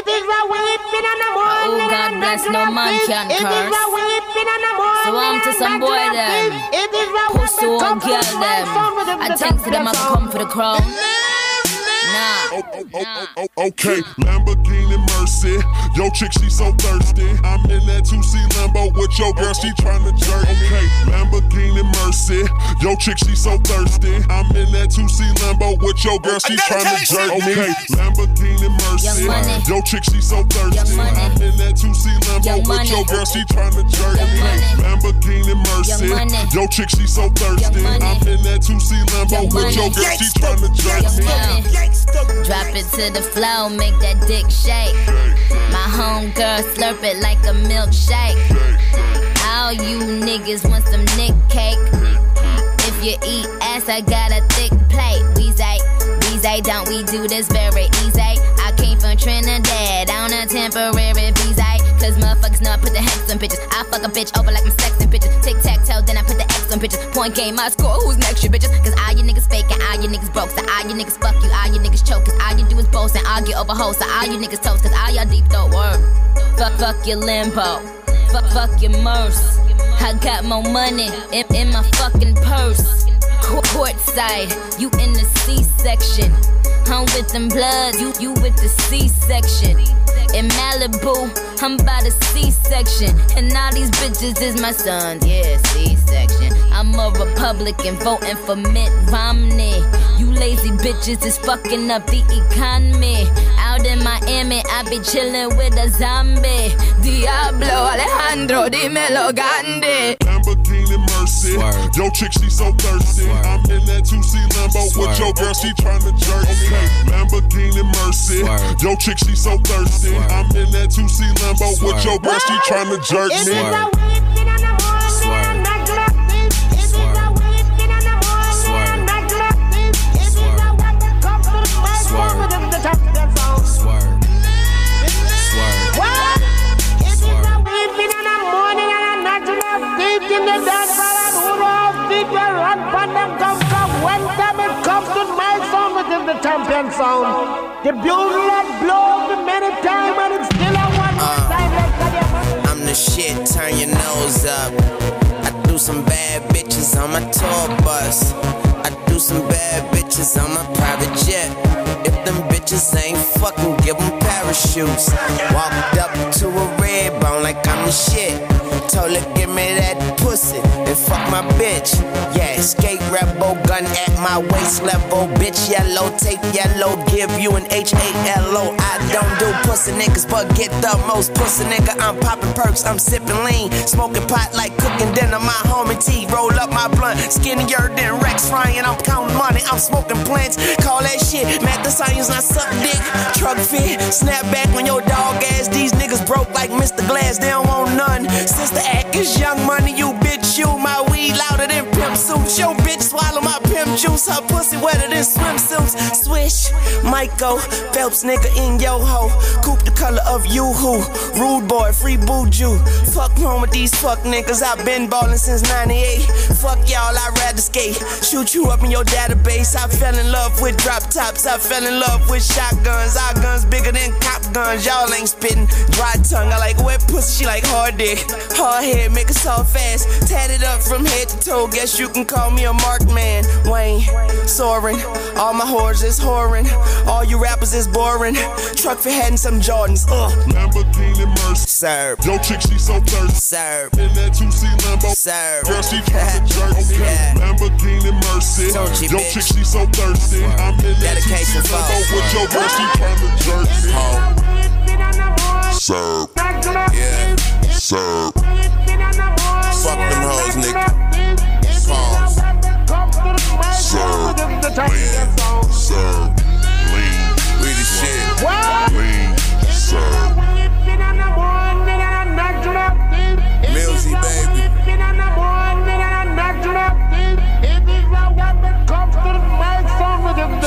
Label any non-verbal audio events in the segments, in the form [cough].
It is a weeping and a mourning. Oh, God bless no man can curse. a weeping and a mourning. So I'm to some boy them. It is a Pussy weeping one girl them. I think to them I come for the crown. Nah. Oh, oh, oh, oh, oh, okay, Lamborghini Mercy. Yo, chick, she so thirsty. I'm in that 2C Lambo with your girl, she tryna jerk. Okay, Lamborghini Mercy. Yo, chick, she so thirsty. I'm in that 2C Lambo with your girl, she tryna jerk. Okay, Lamborghini Mercy. Young. Yo, chick, she so thirsty. I'm in that 2C Lambo with your girl, she tryna jerk. Young Okay. Lamborghini Mercy. Young. Yo, chick, she so thirsty. I'm in that 2C Lambo with your girl, she tryna jerk. Young me. Drop it to the flow, make that dick shake. My homegirl slurp it like a milkshake. All you niggas want some nick cake. If you eat ass, I got a thick plate. We say, don't we do this very easy? I came from Trinidad on a temporary visa. Cause motherfuckers know I put the hex on bitches. I fuck a bitch over like I'm sexing bitches. Tic tac toe, then I put the on bitches. Point game, I score, who's next, you bitches? Cause all you niggas fake and all you niggas broke. So all you niggas fuck you, all you niggas choke. Cause all you do is boast and argue over hoes. So all you niggas toast, cause all y'all deep throat word. Fuck, fuck your limbo. Fuck, fuck your merce. I got more money in, in my fucking purse. Court, courtside, you in the C section. I'm with them bloods, you, you with the C section. In Malibu, I'm by the C section. And all these bitches is my sons, yeah, C section. I'm a Republican voting for Mitt Romney. You lazy bitches is fucking up the economy. Out in Miami, I be chilling with a zombie. Diablo Alejandro, dímelo Gandhi. Lamborghini Mercy. Swerve. Yo, chick, she so thirsty. Swerve. I'm in that 2C Lambo with Swerve. your girl, she tryna jerk. Okay, Lamborghini Mercy. Swerve. Yo, chick, she so thirsty. Swerve. I'm in that 2C Lambo with your girl, she tryna jerk me. It is me. a Swerve. weeping and champion sound. The bugle that blows me many times and it's still a one uh, that. I'm the shit, turn your nose up. I do some bad bitches on my tour bus. I do some bad bitches on my private jet. If them bitches ain't fucking, give them parachutes. Walked up to a red bone like I'm the shit. Told her, give me that pussy and fuck my bitch. Yeah, skate rebel gun at my waist level. Bitch, yellow, tape yellow, give you an H A L O. I don't do pussy niggas, but get the most pussy nigga. I'm popping perks, I'm sipping lean, smoking pot like cooking dinner. My homie T roll up my blunt, skinnier than Rex frying. I'm counting money, I'm smoking plants. Call that shit math the science, not suck dick. Truck fit, snap back when your dog ass. These niggas broke like Mr. Glass, they don't want none. Since act is young money, you bitch, you my weed louder than pimp suits. Yo bitch swallow my pimp juice, her pussy wetter than swimsuits. Swish, Michael Phelps nigga in yo ho. Coupe the color of you who. Rude boy, free booju. Fuck wrong with these fuck niggas. I've been ballin' since 98. Fuck y'all, I'd rather skate. Shoot you up in your database. I fell in love with drop tops. I fell in love with shotguns. Our guns bigger than cop guns. Y'all ain't spittin'. Dry tongue. I like wet pussy. She like hard dick. Hard head, make it soft fast. Tatted up from head to toe. Guess you can call me a mark man. Wayne, soaring. All my whores is whoring. All you rappers is boring. Truck for heading some Jordans. Ugh. Lamborghini Mercy. Serve. Yo, chick, she so thirsty. Serve. In that 2C Lambo. Serve. Girl, she tryna jerk. Okay, Yeah. Lamborghini Mercy. Don't Yo, bitch. chick, she so thirsty. I'm in that 2C Dedication Lambo us. with your girl, she tryna jerk me. Serve. Yeah. Serve. Fuck them hoes, nigga. Pause.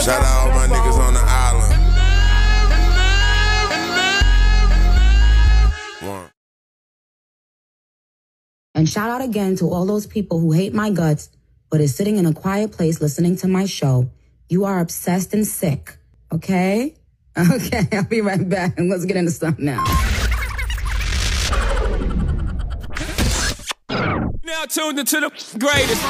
Shout out all my niggas on the island. One. And shout out again to all those people who hate my guts, but is sitting in a quiet place listening to my show. You are obsessed and sick, okay? [laughs] Okay, I'll be right back. And let's get into something now. Now tuned into the greatest.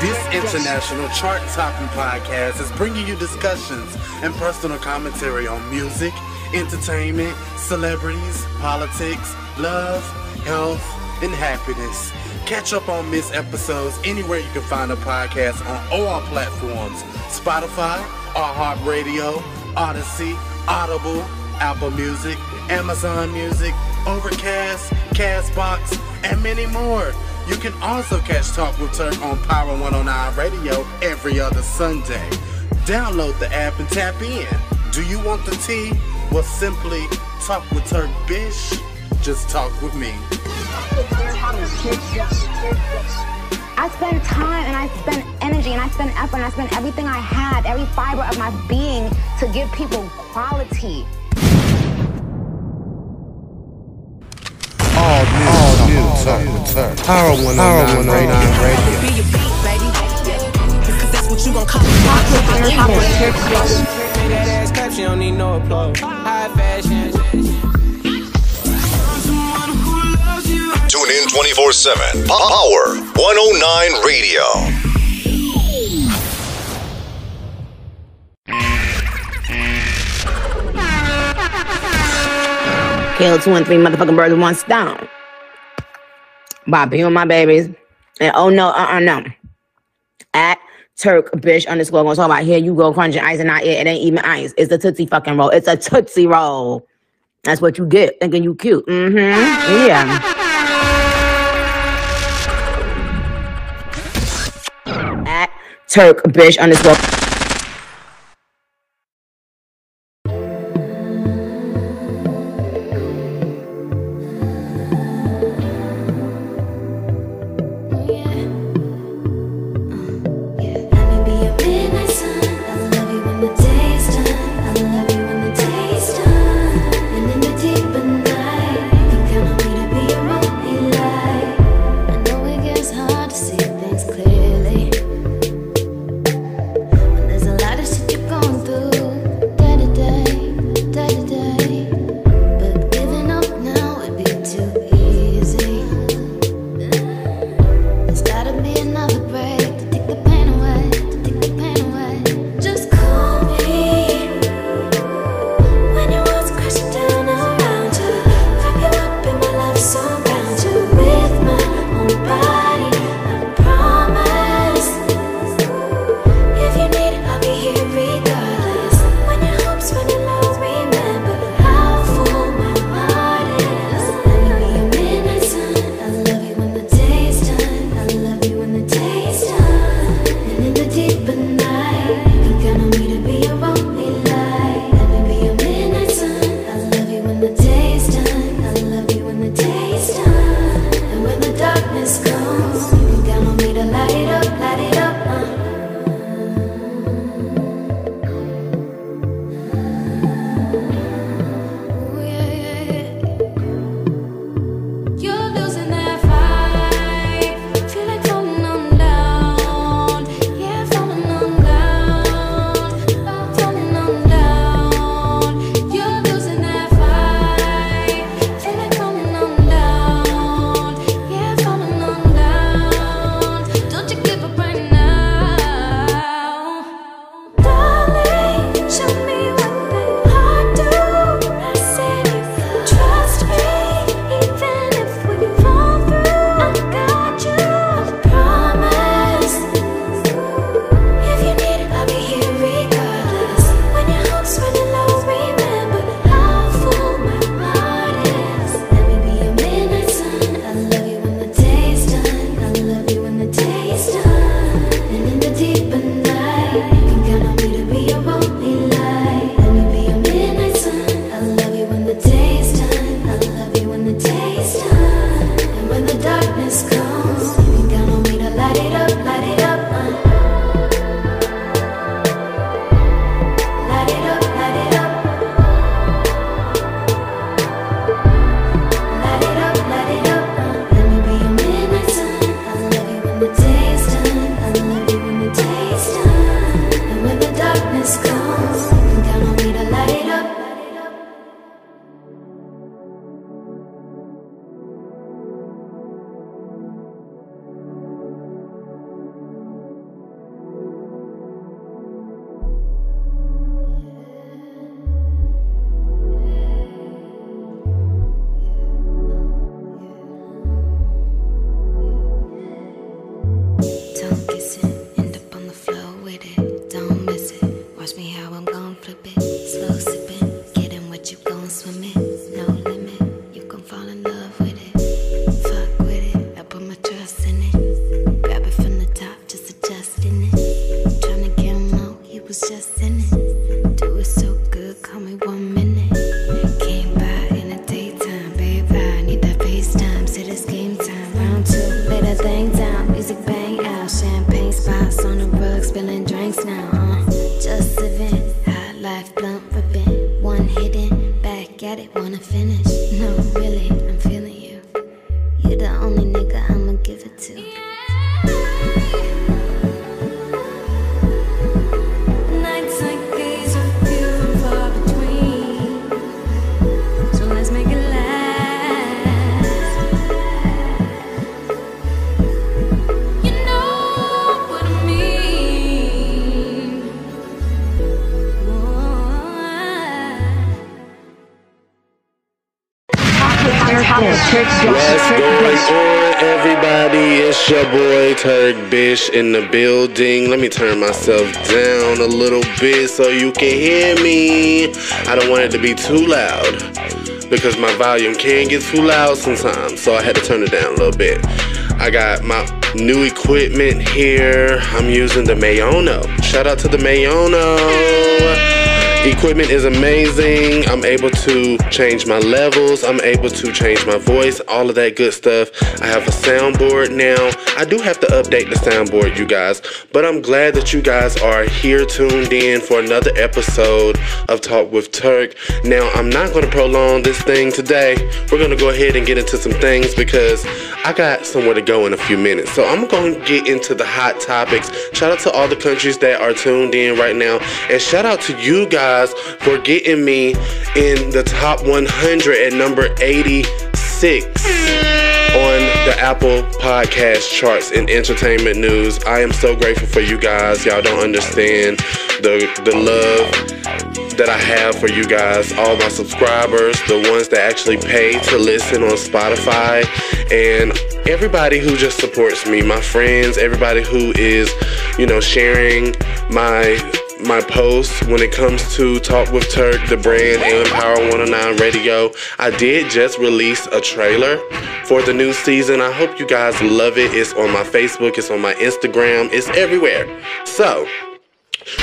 This international chart topping podcast is bringing you discussions and personal commentary on music, entertainment, celebrities, politics, love, health, and happiness. Catch up on missed episodes anywhere you can find a podcast on all platforms Spotify, iHeartRadio, Odyssey, Audible, Apple Music, Amazon Music, Overcast, Castbox, and many more. You can also catch Talk with Turk on Power 109 Radio every other Sunday. Download the app and tap in. Do you want the tea? Well, simply talk with Turk Bish. Just talk with me. I spend time and I spend energy and I spend effort and I spend everything I had, every fiber of my being to give people quality. All new, all new, turn, turn. Power 109 radio. radio. Be your beat, baby. That's what you gon' call it. That ass clap, she don't need no applause. High fashion. Tune in 24 7. Power 109 Radio. Kill two and three motherfucking birds with one stone. By being with my babies. And oh no, uh uh no. At Turk bitch underscore gonna talk about here you go crunching ice and not it. It ain't even ice. It's a tootsie fucking roll. It's a tootsie roll. That's what you get thinking you cute. Mm-hmm. Yeah. Turk bitch underscore. Bish in the building. Let me turn myself down a little bit so you can hear me. I don't want it to be too loud because my volume can get too loud sometimes, so I had to turn it down a little bit. I got my new equipment here. I'm using the Maono. Shout out to the Maono. Equipment is amazing. I'm able to change my levels. I'm able to change my voice, all of that good stuff. I have a soundboard now. I do have to update the soundboard, you guys, but I'm glad that you guys are here tuned in for another episode of Talk with Turk. Now, I'm not going to prolong this thing today. We're going to go ahead and get into some things because I got somewhere to go in a few minutes. So I'm going to get into the hot topics. Shout out to all the countries that are tuned in right now, and shout out to you guys for getting me in the top 100 at number 86 on the Apple Podcast charts in entertainment news. I am so grateful for you guys. Y'all don't understand the the love that I have for you guys, all my subscribers, the ones that actually pay to listen on Spotify, and everybody who just supports me, my friends, everybody who is, you know, sharing my my posts when it comes to Talk with Turk, the brand, and Power 109 Radio. I did just release a trailer for the new season. I hope you guys love it. It's on my Facebook, it's on my Instagram, it's everywhere. So,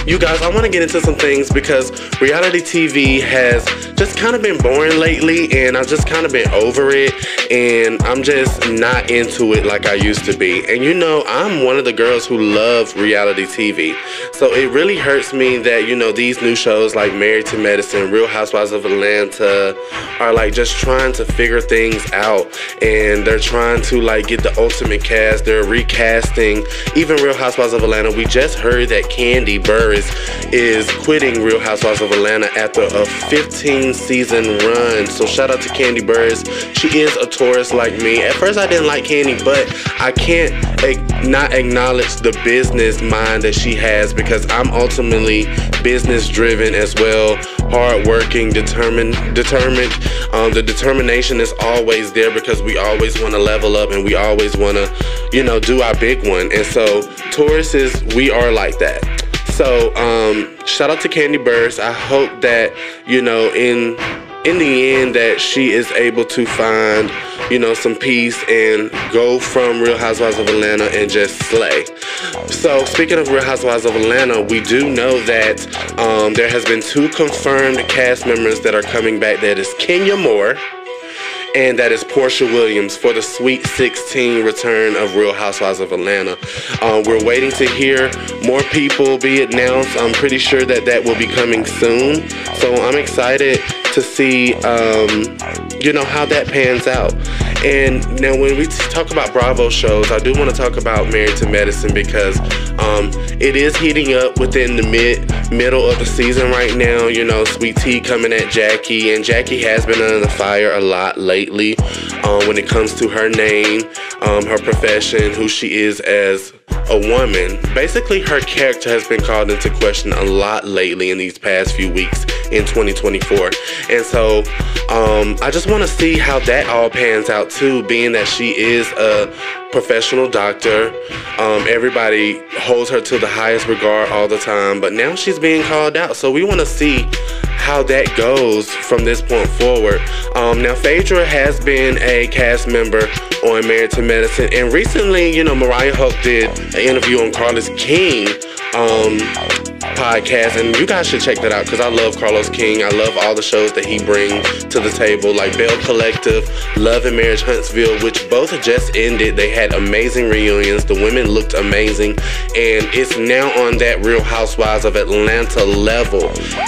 you guys, I want to get into some things because reality TV has just kind of been boring lately, and I've just kind of been over it, and I'm just not into it like I used to be. And you know, I'm one of the girls who love reality TV, so it really hurts me that you know these new shows like Married to Medicine, Real Housewives of Atlanta are like just trying to figure things out, and they're trying to like get the ultimate cast. They're recasting even Real Housewives of Atlanta. We just heard that Kandi Burruss is quitting Real Housewives of Atlanta after a 15 season run. So shout out to Kandi Burruss. She is a Taurus like me. At first I didn't like Kandi, but I can't not acknowledge the business mind that she has because I'm ultimately business driven as well, hardworking, determined, determined. Um, the determination is always there because we always want to level up and we always want to, you know, do our big one. And so Tauruses, we are like that. So, um, shout out to Kandi Burruss. I hope that you know in in the end that she is able to find you know some peace and go from Real Housewives of Atlanta and just slay. So, speaking of Real Housewives of Atlanta, we do know that um, there has been two confirmed cast members that are coming back. That is Kenya Moore and that is Porsha Williams for the Sweet 16 return of Real Housewives of Atlanta. Uh, we're waiting to hear more people be announced. I'm pretty sure that that will be coming soon. So I'm excited to see, um, you know, how that pans out. And now, when we talk about Bravo shows, I do want to talk about Married to Medicine because um, it is heating up within the mid middle of the season right now. You know, Sweet Tea coming at Jackie, and Jackie has been under the fire a lot lately um, when it comes to her name, um, her profession, who she is as a woman. Basically, her character has been called into question a lot lately in these past few weeks in 2024. And so um, I just want to see how that all pans out too, being that she is a professional doctor. Um, everybody holds her to the highest regard all the time, but now she's being called out. So we want to see how that goes from this point forward. Um, now, Phaedra has been a cast member on Married to Medicine, and recently, you know, Mariah Huq did an interview on Carlos King. Um, podcast, and you guys should check that out because I love Carlos King. I love all the shows that he brings to the table, like Belle Collective, Love and Marriage Huntsville, which both just ended. They had amazing reunions. The women looked amazing, and it's now on that Real Housewives of Atlanta level,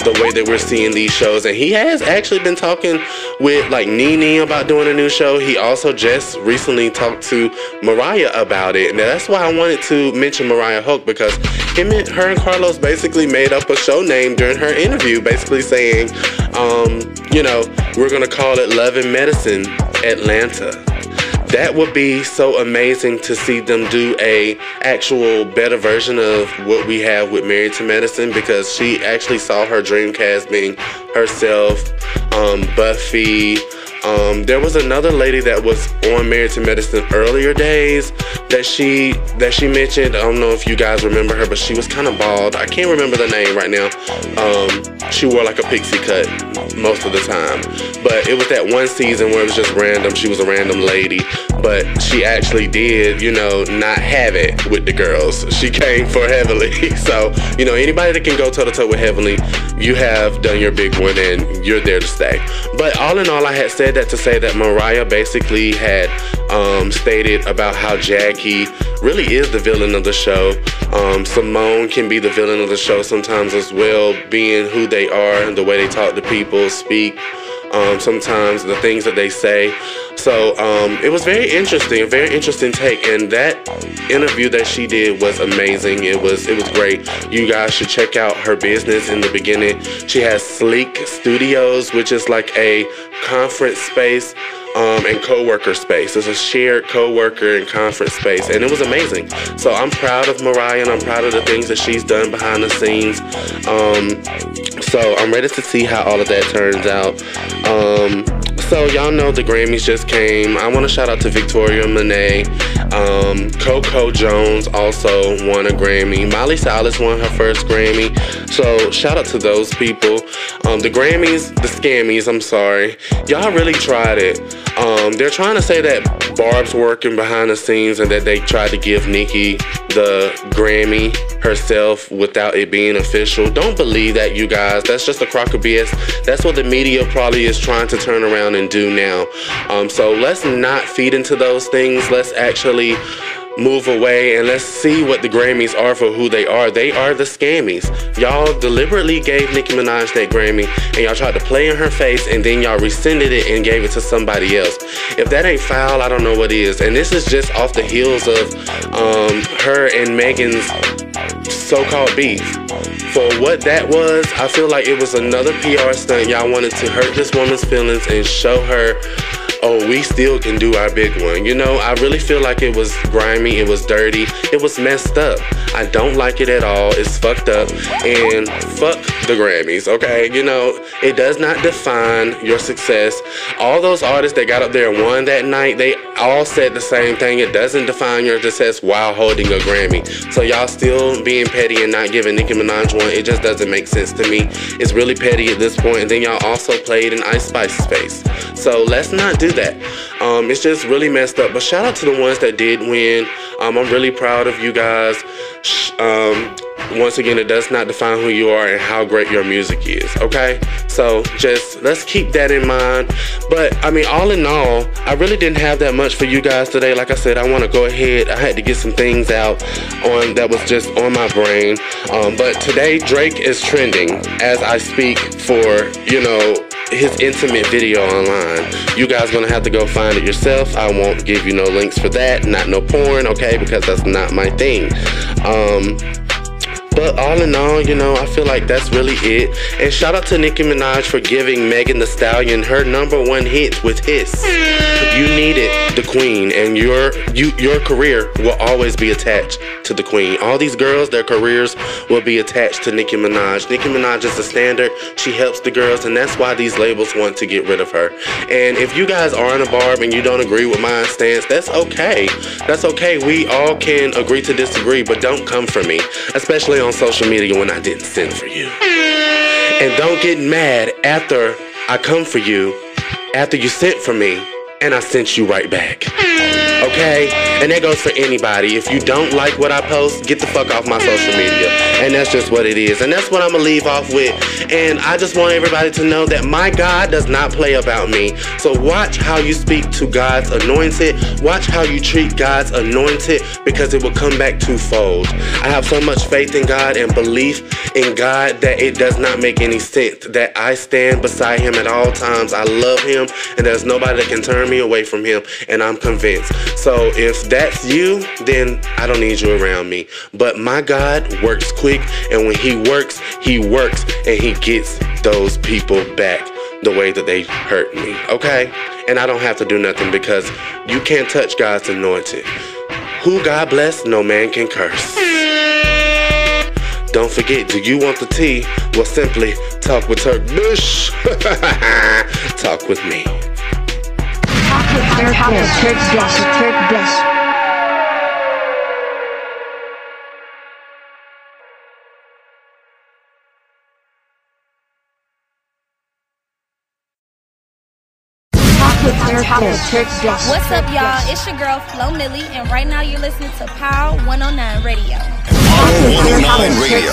the way that we're seeing these shows. And he has actually been talking with like Nene about doing a new show. He also just recently talked to Mariah about it, Now that's why I wanted to mention Mariah Huq because him and her and Carlos basically made up a show name during her interview, basically saying, um, you know, we're gonna call it Love and Medicine Atlanta. That would be so amazing to see them do a actual better version of what we have with Married to Medicine because she actually saw her dream cast being herself, um, Buffy. Um, there was another lady that was on Married to Medicine earlier days that she that she mentioned. I don't know if you guys remember her, but she was kind of bald. I can't remember the name right now. Um, she wore like a pixie cut most of the time, but it was that one season where it was just random. She was a random lady, but she actually did, you know, not have it with the girls. She came for Heavenly. [laughs] So you know, anybody that can go toe to toe with Heavenly, you have done your big one and you're there to stay. But all in all, I had said that to say that Mariah basically had um, stated about how Jackie really is the villain of the show. Um, Simone can be the villain of the show sometimes as well, being who they are and the way they talk to people, speak. Um, sometimes the things that they say. So um, it was very interesting, a very interesting take, and that interview that she did was amazing. It was it was great. You guys should check out her business in the beginning. She has Sleek Studios, which is like a conference space um, and co-worker space. It's a shared co-worker and conference space, and it was amazing. So I'm proud of Mariah, and I'm proud of the things that she's done behind the scenes. Um, so I'm ready to see how all of that turns out. Um, so y'all know the Grammys just came. I want to shout out to Victoria Monet. Um, Coco Jones also won a Grammy. Miley Cyrus won her first Grammy. So shout out to those people. Um, the Grammys, the scammies, I'm sorry. Y'all really tried it. Um, they're trying to say that Barb's working behind the scenes and that they tried to give Nicki the Grammy herself without it being official. Don't believe that, you guys. That's just a crock of BS. That's what the media probably is trying to turn around and do now. Um, so let's not feed into those things. Let's actually move away and let's see what the Grammys are for who they are. They are the scammies. Y'all deliberately gave Nicki Minaj that Grammy and y'all tried to play in her face and then y'all rescinded it and gave it to somebody else. If that ain't foul, I don't know what is. And this is just off the heels of um, her and Megan's so-called beef. For what that was, I feel like it was another PR stunt. Y'all wanted to hurt this woman's feelings and show her oh, we still can do our big one. You know, I really feel like it was grimy, it was dirty, it was messed up. I don't like it at all. It's fucked up. And fuck the Grammys, okay? You know, it does not define your success. All those artists that got up there and won that night, they all said the same thing. It doesn't define your success while holding a Grammy. So y'all still being petty and not giving Nicki Minaj one, it just doesn't make sense to me. It's really petty at this point. And then y'all also played in Ice Spice's face. So let's not do that. Um, it's just really messed up. But shout out to the ones that did win. Um, I'm really proud of you guys. Um, once again, it does not define who you are and how great your music is, okay? So just let's keep that in mind. But I mean, all in all, I really didn't have that much for you guys today. Like I said, I want to go ahead. I had to get some things out on that was just on my brain. Um, but today, Drake is trending as I speak for, you know, his intimate video online. You guys gonna have to go find it yourself. I won't give you no links for that. Not no porn, okay? Because that's not my thing. Um, but all in all, you know, I feel like that's really it. And shout out to Nicki Minaj for giving Megan Thee Stallion her number one hit with Hiss. You needed the queen, and your you your career will always be attached to the queen. All these girls, their careers will be attached to Nicki Minaj. Nicki Minaj is the standard. She helps the girls, and that's why these labels want to get rid of her. And if you guys are in a barb and you don't agree with my stance, that's okay. That's okay. We all can agree to disagree, but don't come for me, especially on social media when I didn't send for you. And don't get mad after I come for you, after you sent for me, and I sent you right back. Okay? And that goes for anybody. If you don't like what I post, get the fuck off my social media. And that's just what it is. And that's what I'm gonna leave off with. And I just want everybody to know that my God does not play about me. So watch how you speak to God's anointed. Watch how you treat God's anointed because it will come back twofold. I have so much faith in God and belief in God that it does not make any sense. That I stand beside Him at all times. I love Him and there's nobody that can turn me away from Him. And I'm convinced. So if that's you, then I don't need you around me. But my God works quick, and when He works, He works and He gets those people back the way that they hurt me, okay? And I don't have to do nothing because you can't touch God's anointed. Who God bless, no man can curse. Don't forget, do you want the tea? Well, simply talk with Turk [laughs] Bush. talk with me. What's up, y'all? It's your girl Flo Milli, and right now you're listening to Power 109 Radio. Power 109 Radio.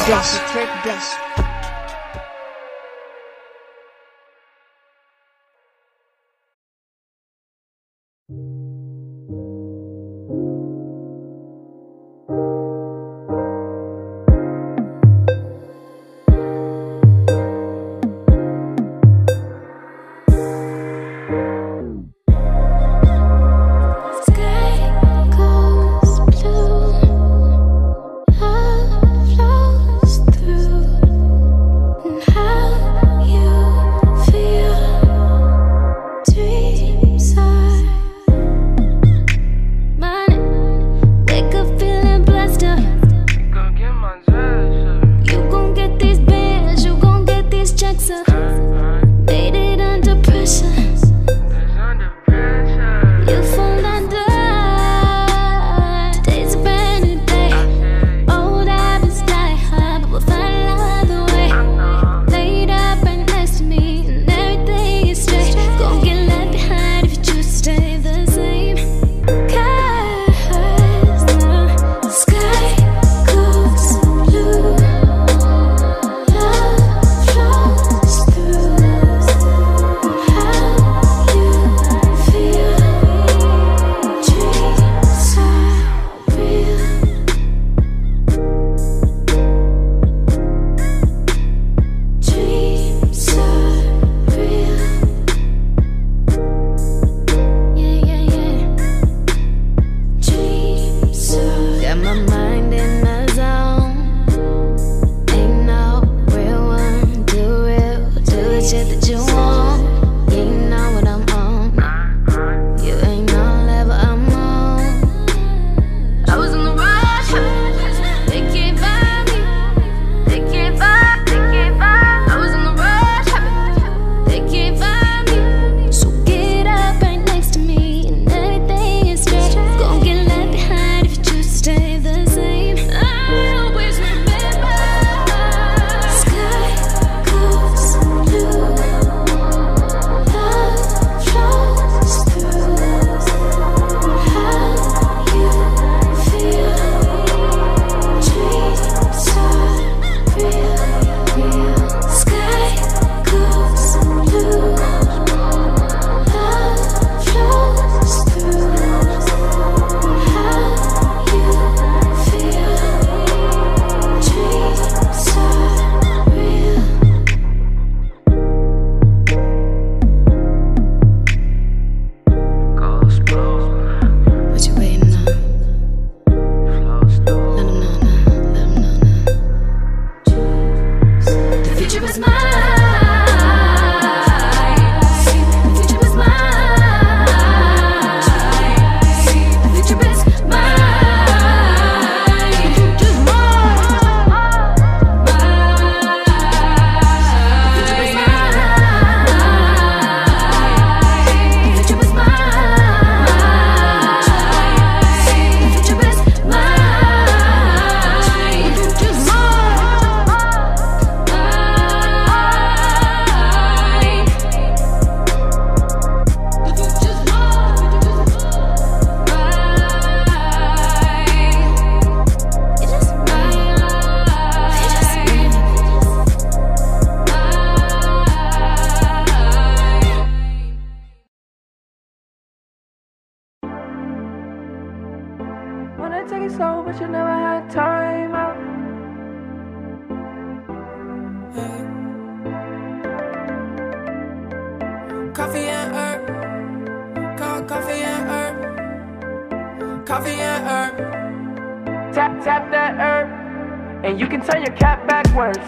Coffee and herb. Co- coffee and herb. Coffee and herb. Tap, tap that herb, and you can turn your cap backwards.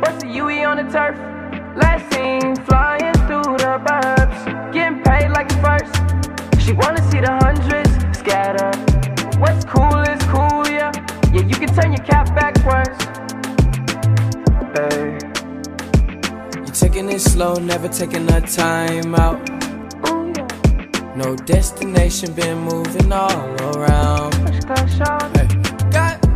What's the UE on the turf? Last seen flying through the burbs. Getting paid like the first. She wanna see the hundreds scatter. What's cool is cool, yeah. Yeah, you can turn your cap backwards. Hey. Taking it slow, never taking a time out. No destination, been moving all around. Hey. God,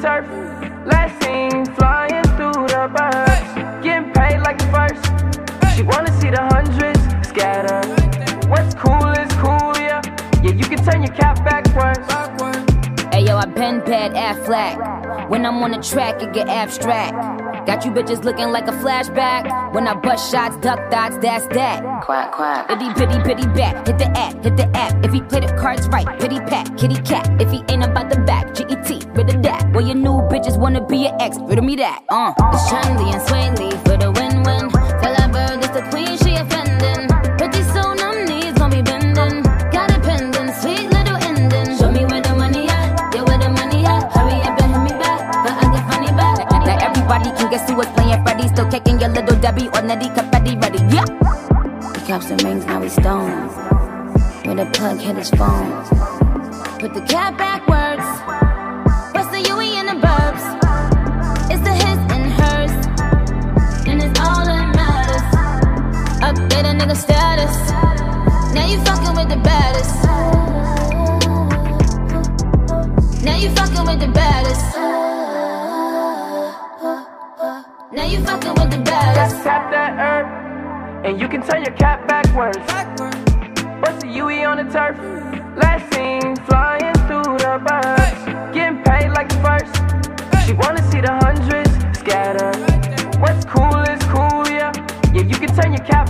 turf? Last seen flying through the birds. Getting paid like the first. She wanna see the hundreds scatter. What's cool is cool, yeah. Yeah, you can turn your cap backwards. Ayo, I been bad, flat. When I'm on the track, it get abstract. Got you bitches looking like a flashback. When I bust shots, duck dots, that's that. Quack, quack. Itty bitty bitty bat, hit the app, hit the app. If he play the cards right, pity pat, kitty cat. If he ain't about the back, GET, rid of that. Well, your new bitches wanna be your ex, rid of me that. Uh, it's trendy and swayly for who was playing Freddy. Still kicking your little Debbie or Nettie confetti ready. Yeah. He caps and rings, now he's stoned. When the plug hit his phone. Put the cap backwards. What's the UE in the burbs? It's the his and hers. And it's all that matters. Update a nigga status. Now you fucking with the baddest. Now you fucking with the baddest. Now you fucking with the baddest. Tap, tap that herb, and you can turn your cap backwards. What's the UE on the turf? Last seen flying through the birds. Getting paid like the first. She wanna see the hundreds scatter. What's cool is cool, yeah. Yeah, you can turn your cap